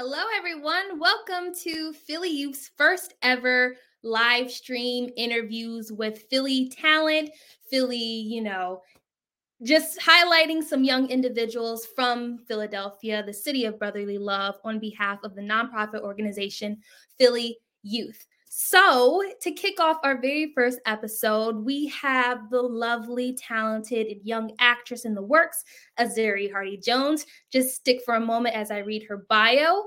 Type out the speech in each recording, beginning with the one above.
Hello, everyone. Welcome to Philly Youth's first ever live stream interviews with Philly talent, Philly, you know, just highlighting some young individuals from Philadelphia, the city of brotherly love, on behalf of the nonprofit organization Philly Youth. So, to kick off our very first episode, we have the lovely, talented young actress in the works, Azuri Hardy Jones. Just stick for a moment as I read her bio.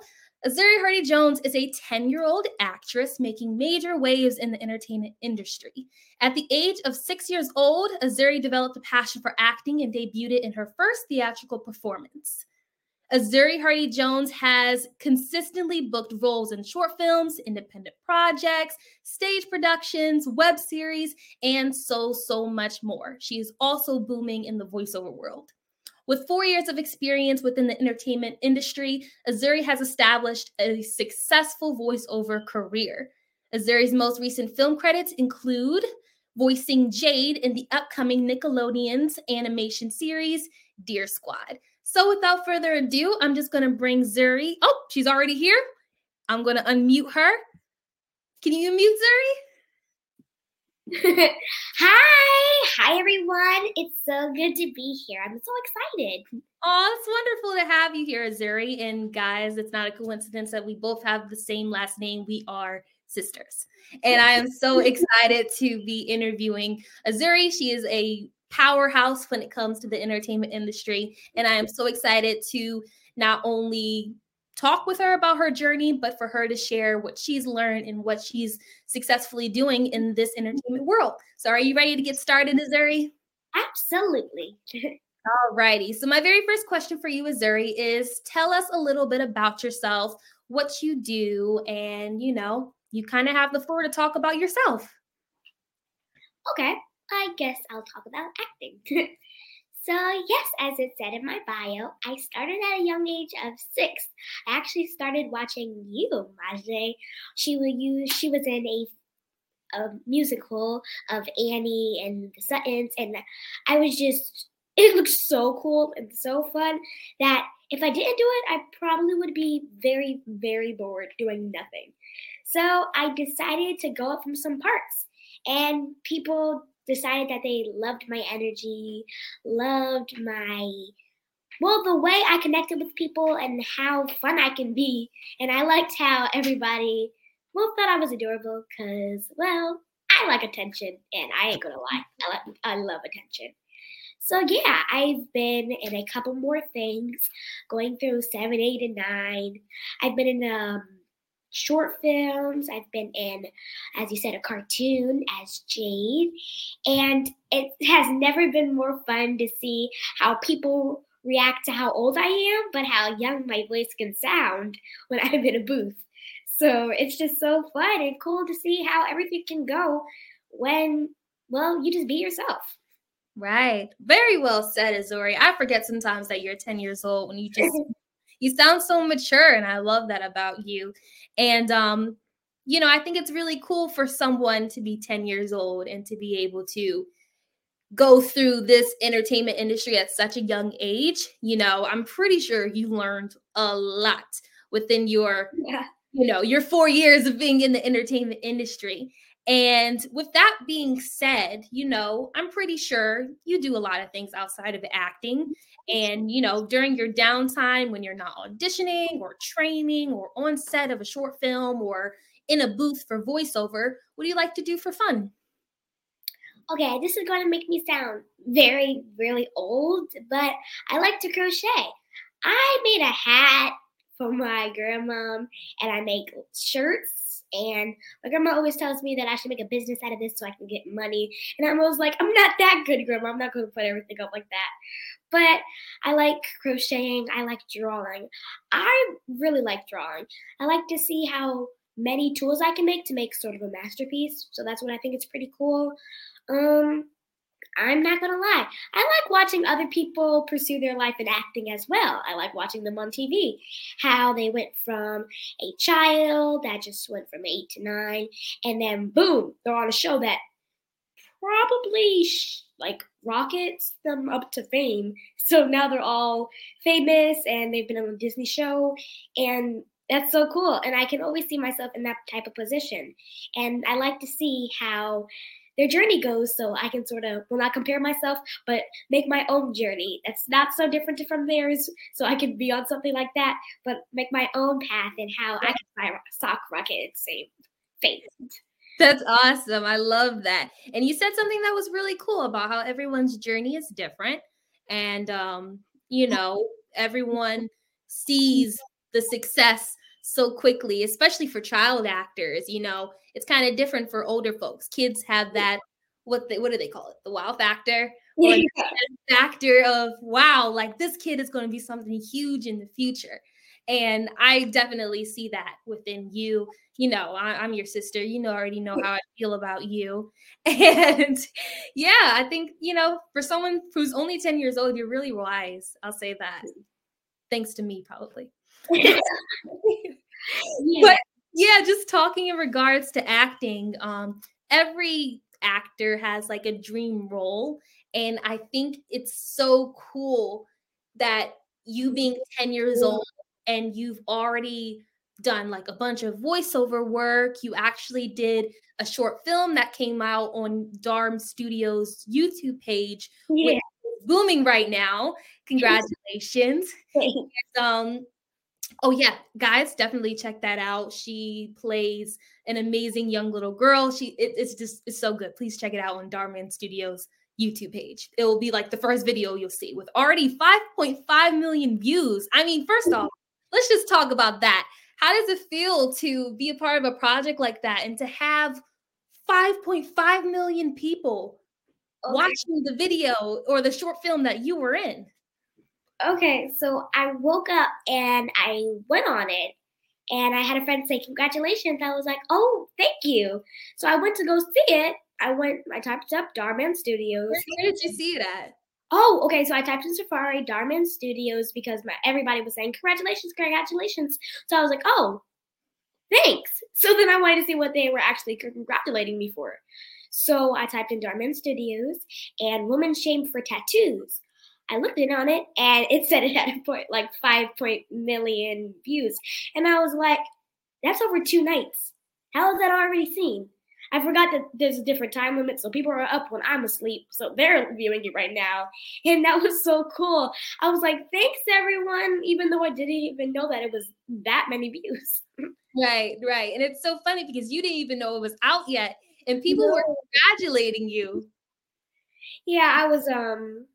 Azuri Hardy Jones is a 10 year old actress making major waves in the entertainment industry. At the age of six years old, Azuri developed a passion for acting and debuted in her first theatrical performance. Azuri Hardy Jones has consistently booked roles in short films, independent projects, stage productions, web series, and so, so much more. She is also booming in the voiceover world. With four years of experience within the entertainment industry, Azuri has established a successful voiceover career. Azuri's most recent film credits include voicing Jade in the upcoming Nickelodeon's animation series, Deer Squad. So without further ado, I'm just going to bring Zuri. Oh, she's already here. I'm going to unmute her. Can you unmute Zuri? Hi. Hi, everyone. It's so good to be here. I'm so excited. Oh, it's wonderful to have you here, Zuri. And guys, it's not a coincidence that we both have the same last name. We are sisters. And I am so excited to be interviewing Azuri. She is a powerhouse when it comes to the entertainment industry. And I am so excited to not only talk with her about her journey, but for her to share what she's learned and what she's successfully doing in this entertainment world. So, are you ready to get started, Azuri? Absolutely. All righty. So, my very first question for you, Azuri, is tell us a little bit about yourself, what you do, and you know, you kind of have the floor to talk about yourself. Okay. I guess I'll talk about acting. so, yes, as it said in my bio, I started at a young age of six. I actually started watching you, Maje. She was you. She was in a a musical of Annie and the Suttons, and I was just it looked so cool and so fun that if I didn't do it, I probably would be very, very bored doing nothing. So I decided to go up from some parts, and people decided that they loved my energy, loved my well, the way I connected with people and how fun I can be. And I liked how everybody well thought I was adorable because well, I like attention and I ain't gonna lie. I like I love attention. So yeah, I've been in a couple more things, going through seven, eight, and nine. I've been in um short films. I've been in, as you said, a cartoon as Jade. And it has never been more fun to see how people react to how old I am, but how young my voice can sound when I'm in a booth. So it's just so fun and cool to see how everything can go when, well, you just be yourself. Right. Very well said, Azuri. I forget sometimes that you're 10 years old when you just you sound so mature and I love that about you. And um, you know, I think it's really cool for someone to be 10 years old and to be able to go through this entertainment industry at such a young age. You know, I'm pretty sure you learned a lot within your yeah. you know, your 4 years of being in the entertainment industry. And with that being said, you know, I'm pretty sure you do a lot of things outside of acting. And, you know, during your downtime when you're not auditioning or training or on set of a short film or in a booth for voiceover, what do you like to do for fun? Okay, this is going to make me sound very, really old, but I like to crochet. I made a hat for my grandma and I make shirts and my grandma always tells me that I should make a business out of this so I can get money. And I'm always like, I'm not that good, grandma. I'm not going to put everything up like that. But I like crocheting. I like drawing. I really like drawing. I like to see how many tools I can make to make sort of a masterpiece. So that's what I think it's pretty cool. Um, I'm not gonna lie. I like watching other people pursue their life in acting as well. I like watching them on TV. How they went from a child that just went from eight to nine, and then boom, they're on a show that probably sh- like rockets them up to fame. So now they're all famous and they've been on a Disney show, and that's so cool. And I can always see myself in that type of position. And I like to see how their journey goes so I can sort of, well, not compare myself, but make my own journey. That's not so different from theirs. So I can be on something like that, but make my own path and how I can sock rocket at the same fate. That's awesome. I love that. And you said something that was really cool about how everyone's journey is different. And, um, you know, everyone sees the success so quickly, especially for child actors. You know, it's kind of different for older folks. Kids have that what they what do they call it? The wow factor. Or yeah. factor of wow, like this kid is going to be something huge in the future. And I definitely see that within you. You know, I, am your sister. You know, already know how I feel about you. And yeah, I think, you know, for someone who's only 10 years old, you're really wise. I'll say that. Thanks to me, probably. yeah. But yeah, just talking in regards to acting, um, every actor has like a dream role. And I think it's so cool that you being 10 years old and you've already done like a bunch of voiceover work. You actually did a short film that came out on Dhar Mann Studios YouTube page, yeah. booming right now. Congratulations. and, um, oh yeah, guys, definitely check that out. She plays an amazing young little girl. She it, it's just it's so good. Please check it out on Dhar Mann Studios YouTube page. It will be like the first video you'll see with already 5.5 million views. I mean, first off, let's just talk about that. How does it feel to be a part of a project like that and to have 5.5 million people okay. watching the video or the short film that you were in? Okay, so I woke up and I went on it and I had a friend say, Congratulations. I was like, Oh, thank you. So I went to go see it. I went, I typed up Dhar Mann Studios. Where did you see it at? Oh, okay. So I typed in Safari Dhar Mann Studios because my, everybody was saying congratulations, congratulations. So I was like, oh, thanks. So then I wanted to see what they were actually congratulating me for. So I typed in Dhar Mann Studios and woman shamed for tattoos. I looked in on it and it said it had point, like five point million views, and I was like, that's over two nights. How is that already seen? I forgot that there's a different time limit, so people are up when I'm asleep, so they're viewing it right now, and that was so cool. I was like, thanks everyone, even though I didn't even know that it was that many views. right, right, and it's so funny because you didn't even know it was out yet, and people no. were congratulating you. Yeah, I was um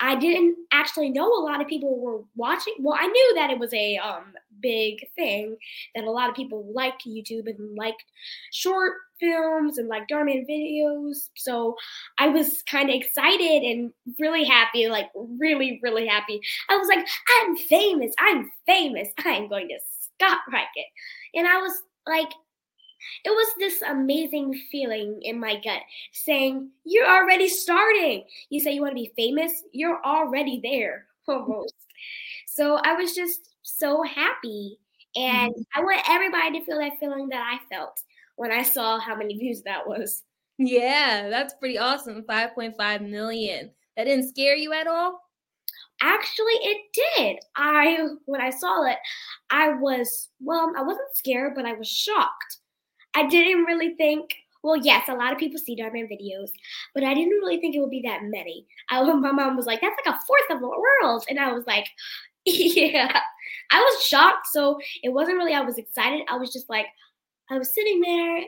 I didn't actually know a lot of people were watching. Well, I knew that it was a um, big thing that a lot of people liked YouTube and liked short films and like Dhar Mann videos. So I was kind of excited and really happy, like really, really happy. I was like, I'm famous. I'm famous. I'm going to skyrocket. And I was like, it was this amazing feeling in my gut saying, You're already starting. You say you want to be famous, you're already there almost. So I was just so happy. And mm-hmm. I want everybody to feel that feeling that I felt when I saw how many views that was. Yeah, that's pretty awesome. 5.5 million. That didn't scare you at all? Actually, it did. I when I saw it, I was well, I wasn't scared, but I was shocked I didn't really think. Well, yes, a lot of people see Dhar Mann videos, but I didn't really think it would be that many. I, my mom was like, "That's like a fourth of the world," and I was like, "Yeah." I was shocked, so it wasn't really. I was excited. I was just like, I was sitting there,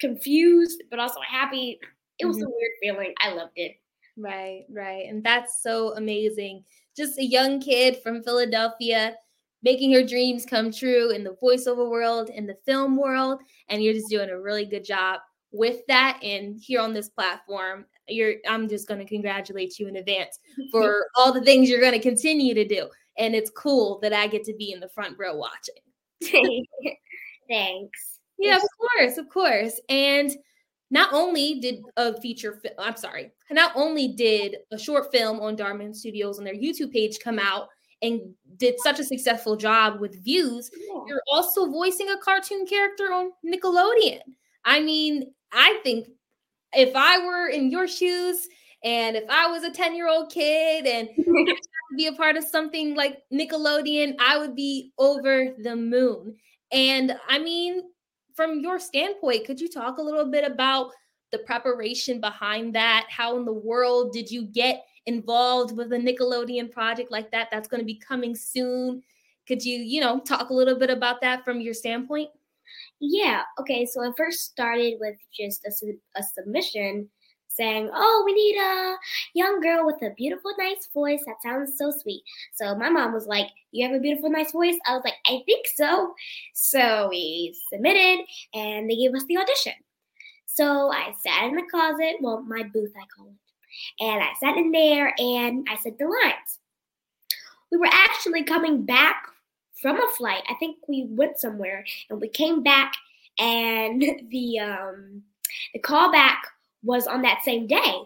confused, but also happy. It was mm-hmm. a weird feeling. I loved it. Right, right, and that's so amazing. Just a young kid from Philadelphia making her dreams come true in the voiceover world, in the film world, and you're just doing a really good job with that. And here on this platform, you're I'm just going to congratulate you in advance for all the things you're going to continue to do. And it's cool that I get to be in the front row watching. Thanks. Yeah, of course, of course. And not only did a feature I'm sorry, not only did a short film on Dhar Mann Studios on their YouTube page come out and did such a successful job with views, yeah. you're also voicing a cartoon character on Nickelodeon. I mean, I think if I were in your shoes and if I was a 10 year old kid and be a part of something like Nickelodeon, I would be over the moon. And I mean, from your standpoint, could you talk a little bit about the preparation behind that? How in the world did you get involved with a Nickelodeon project like that that's going to be coming soon? Could you, you know, talk a little bit about that from your standpoint? Yeah. Okay. So I first started with just a, a submission saying, Oh, we need a young girl with a beautiful, nice voice. That sounds so sweet. So my mom was like, You have a beautiful, nice voice? I was like, I think so. So we submitted and they gave us the audition. So I sat in the closet, well, my booth, I call it. And I sat in there and I said the lines. We were actually coming back from a flight. I think we went somewhere and we came back and the um the callback was on that same day.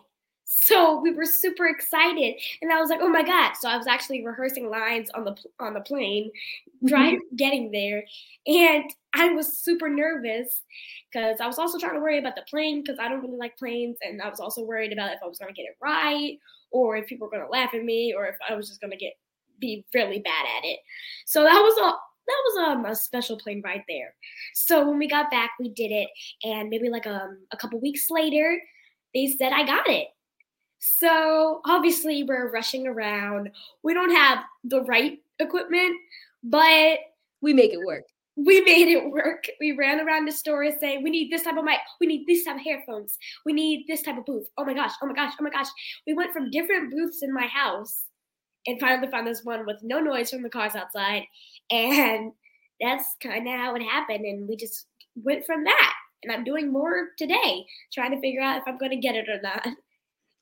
So we were super excited, and I was like, "Oh my god!" So I was actually rehearsing lines on the on the plane, mm-hmm. driving, getting there, and I was super nervous because I was also trying to worry about the plane because I don't really like planes, and I was also worried about if I was going to get it right, or if people were going to laugh at me, or if I was just going to get be really bad at it. So that was a that was um, a special plane right there. So when we got back, we did it, and maybe like um, a couple weeks later, they said I got it. So obviously we're rushing around. We don't have the right equipment, but we make it work. We made it work. We ran around the store saying, we need this type of mic. We need this type of headphones. We need this type of booth. Oh my gosh. Oh my gosh. Oh my gosh. We went from different booths in my house and finally found this one with no noise from the cars outside. And that's kind of how it happened. And we just went from that. And I'm doing more today, trying to figure out if I'm going to get it or not.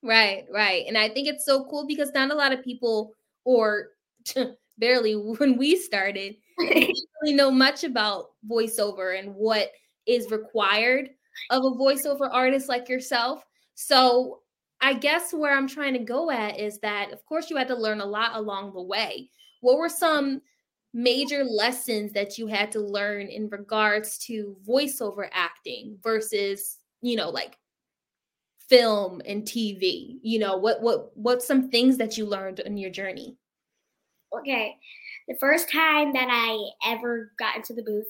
Right, right. And I think it's so cool because not a lot of people, or barely when we started, didn't really know much about voiceover and what is required of a voiceover artist like yourself. So I guess where I'm trying to go at is that, of course, you had to learn a lot along the way. What were some major lessons that you had to learn in regards to voiceover acting versus, you know, like film and TV? You know, what what what's some things that you learned in your journey? Okay. The first time that I ever got into the booth,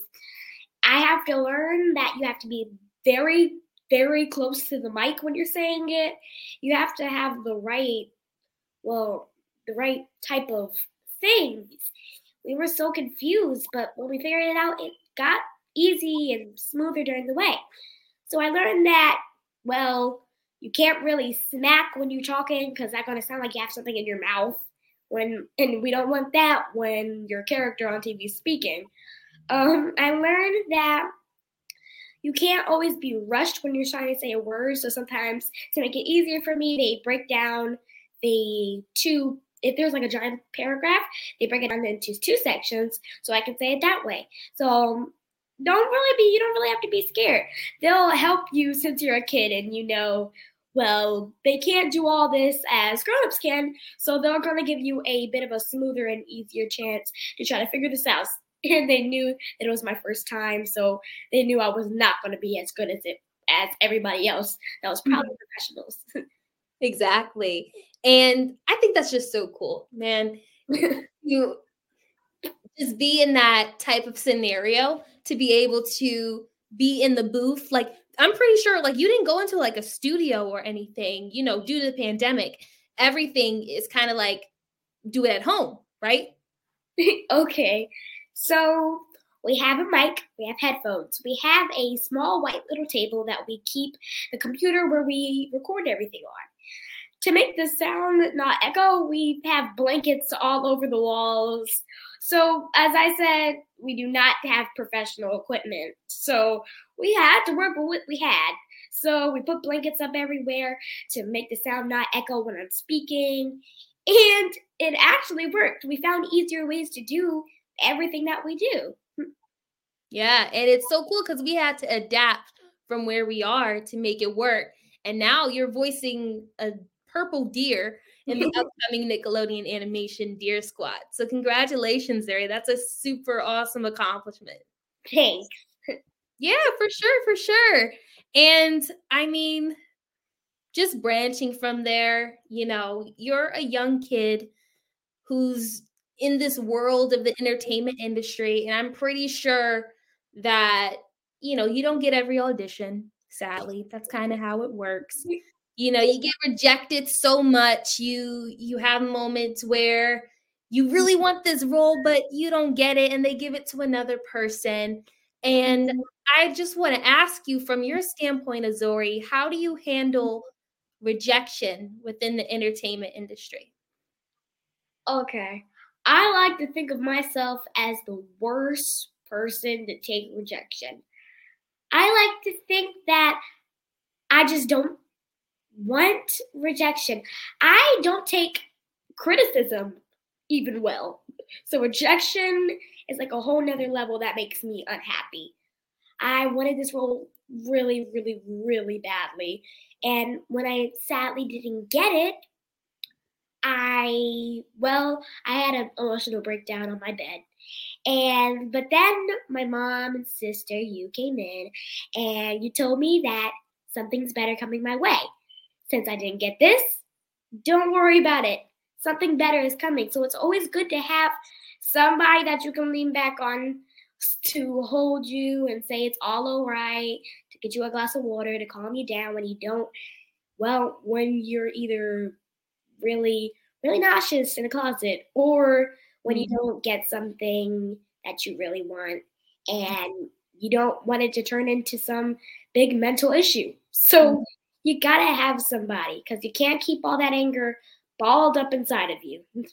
I have to learn that you have to be very very close to the mic when you're saying it. You have to have the right, well, the right type of things. We were so confused, but when we figured it out, it got easy and smoother during the way. So I learned that, well, you can't really smack when you're talking because that's going to sound like you have something in your mouth. When and we don't want that when your character on TV is speaking. Um, I learned that you can't always be rushed when you're trying to say a word. So sometimes to make it easier for me, they break down the two. If there's like a giant paragraph, they break it down into two sections so I can say it that way. So um, don't really be, you don't really have to be scared. They'll help you since you're a kid and you know well, they can't do all this as grown-ups can, so they're going to give you a bit of a smoother and easier chance to try to figure this out and they knew that it was my first time, so they knew I was not going to be as good as it as everybody else that was probably mm-hmm. professionals. exactly, and I think that's just so cool, man. you just be in that type of scenario to be able to be in the booth like i'm pretty sure like you didn't go into like a studio or anything you know due to the pandemic everything is kind of like do it at home right okay so we have a mic, we have headphones, we have a small white little table that we keep the computer where we record everything on. To make the sound not echo, we have blankets all over the walls. So, as I said, we do not have professional equipment. So, we had to work with what we had. So, we put blankets up everywhere to make the sound not echo when I'm speaking. And it actually worked. We found easier ways to do everything that we do. Yeah, and it's so cool because we had to adapt from where we are to make it work. And now you're voicing a purple deer in the upcoming Nickelodeon animation Deer Squad. So congratulations, Zari. That's a super awesome accomplishment. Thanks. yeah, for sure, for sure. And I mean, just branching from there, you know, you're a young kid who's in this world of the entertainment industry. And I'm pretty sure that, you know, you don't get every audition, sadly. That's kind of how it works. You know, you get rejected so much. You you have moments where you really want this role, but you don't get it, and they give it to another person. And mm-hmm. I just want to ask you, from your standpoint, Azuri, how do you handle rejection within the entertainment industry? Okay. I like to think of myself as the worst person to take rejection. I like to think that I just don't want rejection. I don't take criticism even well. So rejection is like a whole nother level that makes me unhappy. I wanted this role really, really, really badly. And when I sadly didn't get it, I, well, I had an emotional breakdown on my bed. And, but then my mom and sister, you came in and you told me that something's better coming my way. Since I didn't get this, don't worry about it. Something better is coming. So it's always good to have somebody that you can lean back on to hold you and say it's all all right, to get you a glass of water, to calm you down when you don't, well, when you're either really, really nauseous in the closet or when you mm-hmm. don't get something that you really want and you don't want it to turn into some big mental issue. So mm-hmm. You got to have somebody because you can't keep all that anger balled up inside of you.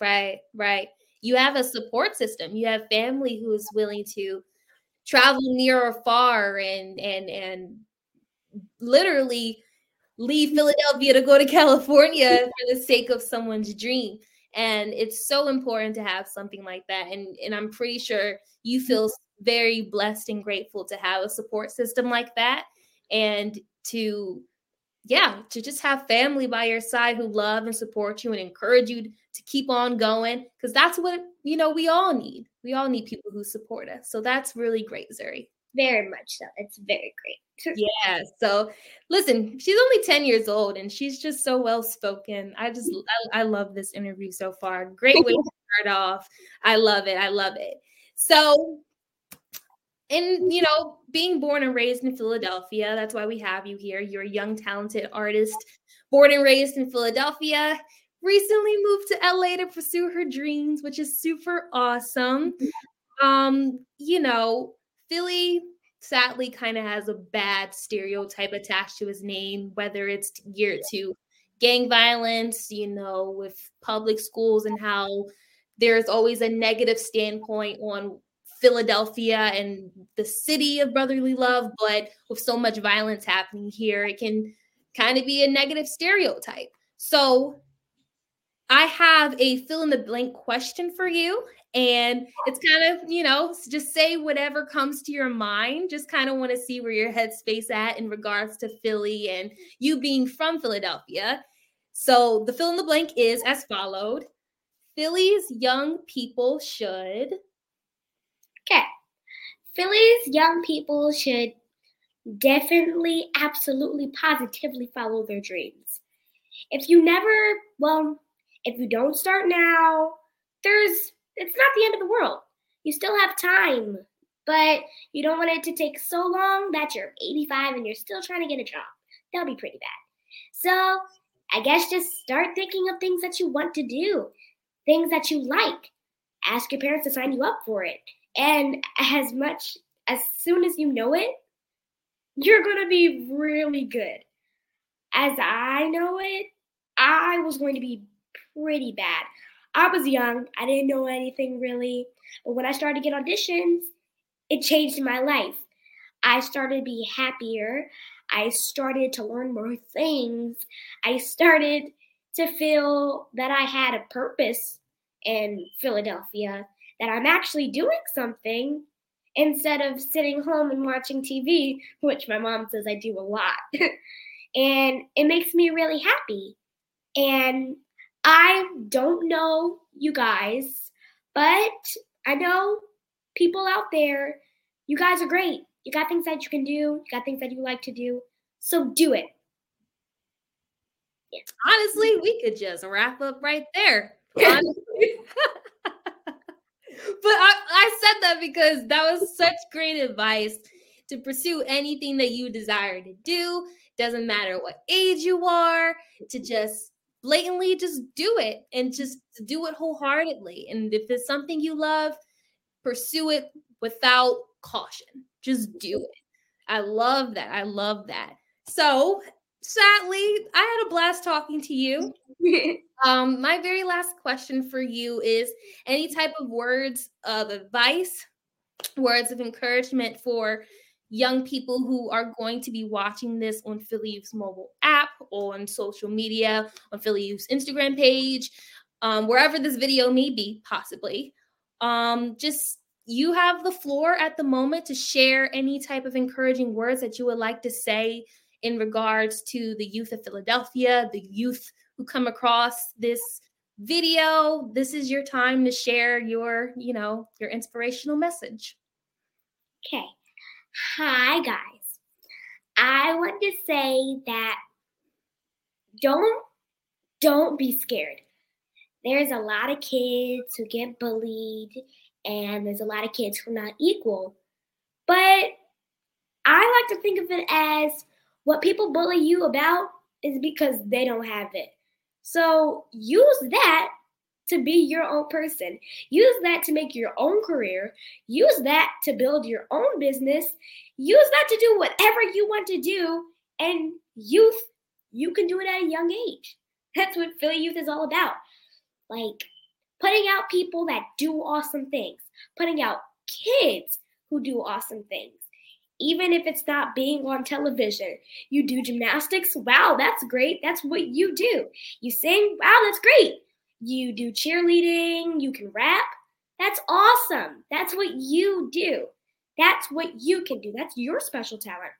Right, right. You have a support system. You have family who is willing to travel near or far and and and literally leave philadelphia to go to california for the sake of someone's dream. And it's so important to have something like that. And and i'm pretty sure you mm-hmm. feel very blessed and grateful to have a support system like that. And to yeah, to just have family by your side who love and support you and encourage you to keep on going because that's what you know we all need. We all need people who support us. So that's really great, Zuri. Very much so. It's very great. yeah. So listen, she's only 10 years old and she's just so well spoken. I just I, I love this interview so far. Great way to start off. I love it. I love it. So and you know being born and raised in philadelphia that's why we have you here. You're a young talented artist born and raised in philadelphia. Recently moved to la to pursue her dreams which is super awesome. Um you know philly sadly kind of has a bad stereotype attached to his name whether it's geared to gang violence you know with public schools and how there's always a negative standpoint on Philadelphia and the city of brotherly love, but with so much violence happening here, it can kind of be a negative stereotype. So I have a fill in the blank question for you. And it's kind of, you know, just say whatever comes to your mind. Just kind of want to see where your headspace at in regards to Philly and you being from Philadelphia. So the fill in the blank is as followed Philly's young people should Okay. Philly's young people should definitely, absolutely, positively follow their dreams. If you never, well, if you don't start now, there's, it's not the end of the world. You still have time, but you don't want it to take so long that you're 85 and you're still trying to get a job. That'll be pretty bad. So I guess just start thinking of things that you want to do, things that you like. Ask your parents to sign you up for it. And as much as soon as you know it, you're going to be really good. As I know it, I was going to be pretty bad. I was young, I didn't know anything really. But when I started to get auditions, it changed my life. I started to be happier. I started to learn more things. I started to feel that I had a purpose in Philadelphia that I'm actually doing something instead of sitting home and watching TV, which my mom says I do a lot. and it makes me really happy. And I don't know you guys, but I know people out there, you guys are great. You got things that you can do, you got things that you like to do. So do it. Yeah. Honestly, we could just wrap up right there. Honestly. but I, I said that because that was such great advice to pursue anything that you desire to do. Doesn't matter what age you are, to just blatantly just do it and just do it wholeheartedly. And if it's something you love, pursue it without caution. Just do it. I love that. I love that. So, sadly, I had a blast talking to you. um, my very last question for you is any type of words of advice, words of encouragement for young people who are going to be watching this on Philly Youth's mobile app, on social media, on Philly Youth's Instagram page, um, wherever this video may be, possibly. Um, just you have the floor at the moment to share any type of encouraging words that you would like to say in regards to the youth of Philadelphia, the youth who come across this video. This is your time to share your, you know, your inspirational message. Okay. Hi, guys. I want to say that don't don't be scared. There's a lot of kids who get bullied and there's a lot of kids who are not equal. But I like to think of it as what people bully you about is because they don't have it. So use that to be your own person. Use that to make your own career. Use that to build your own business. Use that to do whatever you want to do. And youth, you can do it at a young age. That's what Philly Youth is all about. Like putting out people that do awesome things, putting out kids who do awesome things. Even if it's not being on television, you do gymnastics. Wow, that's great. That's what you do. You sing. Wow, that's great you do cheerleading, you can rap. That's awesome. That's what you do. That's what you can do. That's your special talent.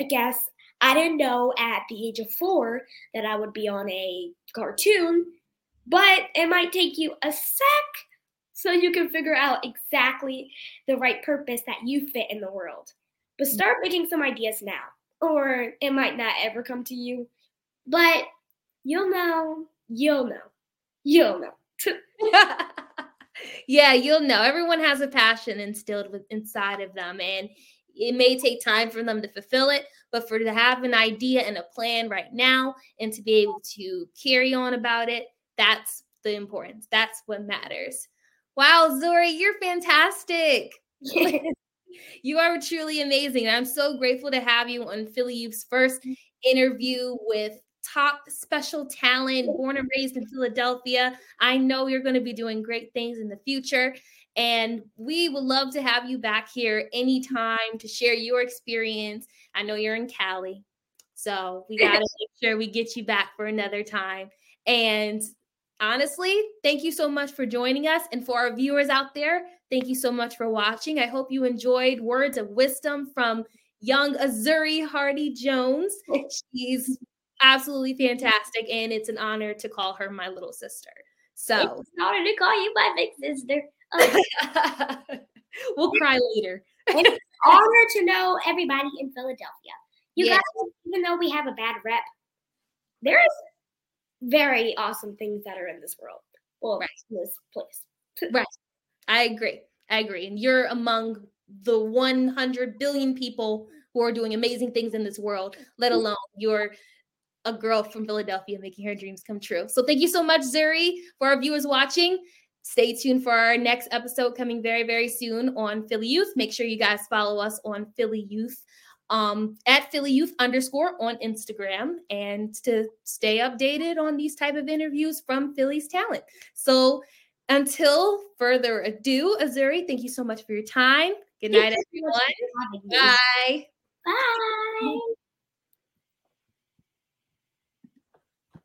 I guess I didn't know at the age of four that I would be on a cartoon, but it might take you a sec so you can figure out exactly the right purpose that you fit in the world. But mm. start making some ideas now, or it might not ever come to you, but you'll know, you'll know. You'll know. yeah, you'll know. Everyone has a passion instilled with inside of them, and it may take time for them to fulfill it, but for to have an idea and a plan right now and to be able to carry on about it, that's the importance. That's what matters. Wow, Zuri, you're fantastic. you are truly amazing. I'm so grateful to have you on Philly Youth's first mm. interview with top special talent, born and raised in Philadelphia. I know you're going to be doing great things in the future. And we would love to have you back here anytime to share your experience. I know you're in Cali. So we got to make sure we get you back for another time. And honestly, thank you so much for joining us. And for our viewers out there, thank you so much for watching. I hope you enjoyed words of wisdom from young Azuri Hardy Jones. She's absolutely fantastic. And it's an honor to call her my little sister. So it's an honor to call you my big sister. Oh. we'll cry later. it's an honor to know everybody in Philadelphia. You guys, even though we have a bad rep, there's very awesome things that are in this world. Well, right. in this place. right. I agree. I agree. And you're among the 100 billion people who are doing amazing things in this world, let alone you're a girl from Philadelphia making her dreams come true. So thank you so much, Zuri, for our viewers watching. Stay tuned for our next episode coming very, very soon on Philly Youth. Make sure you guys follow us on Philly Youth um, at Philly Youth underscore on Instagram and to stay updated on these type of interviews from Philly's talent. So until further ado, Azuri, thank you so much for your time. Good night, everyone. Bye. Bye.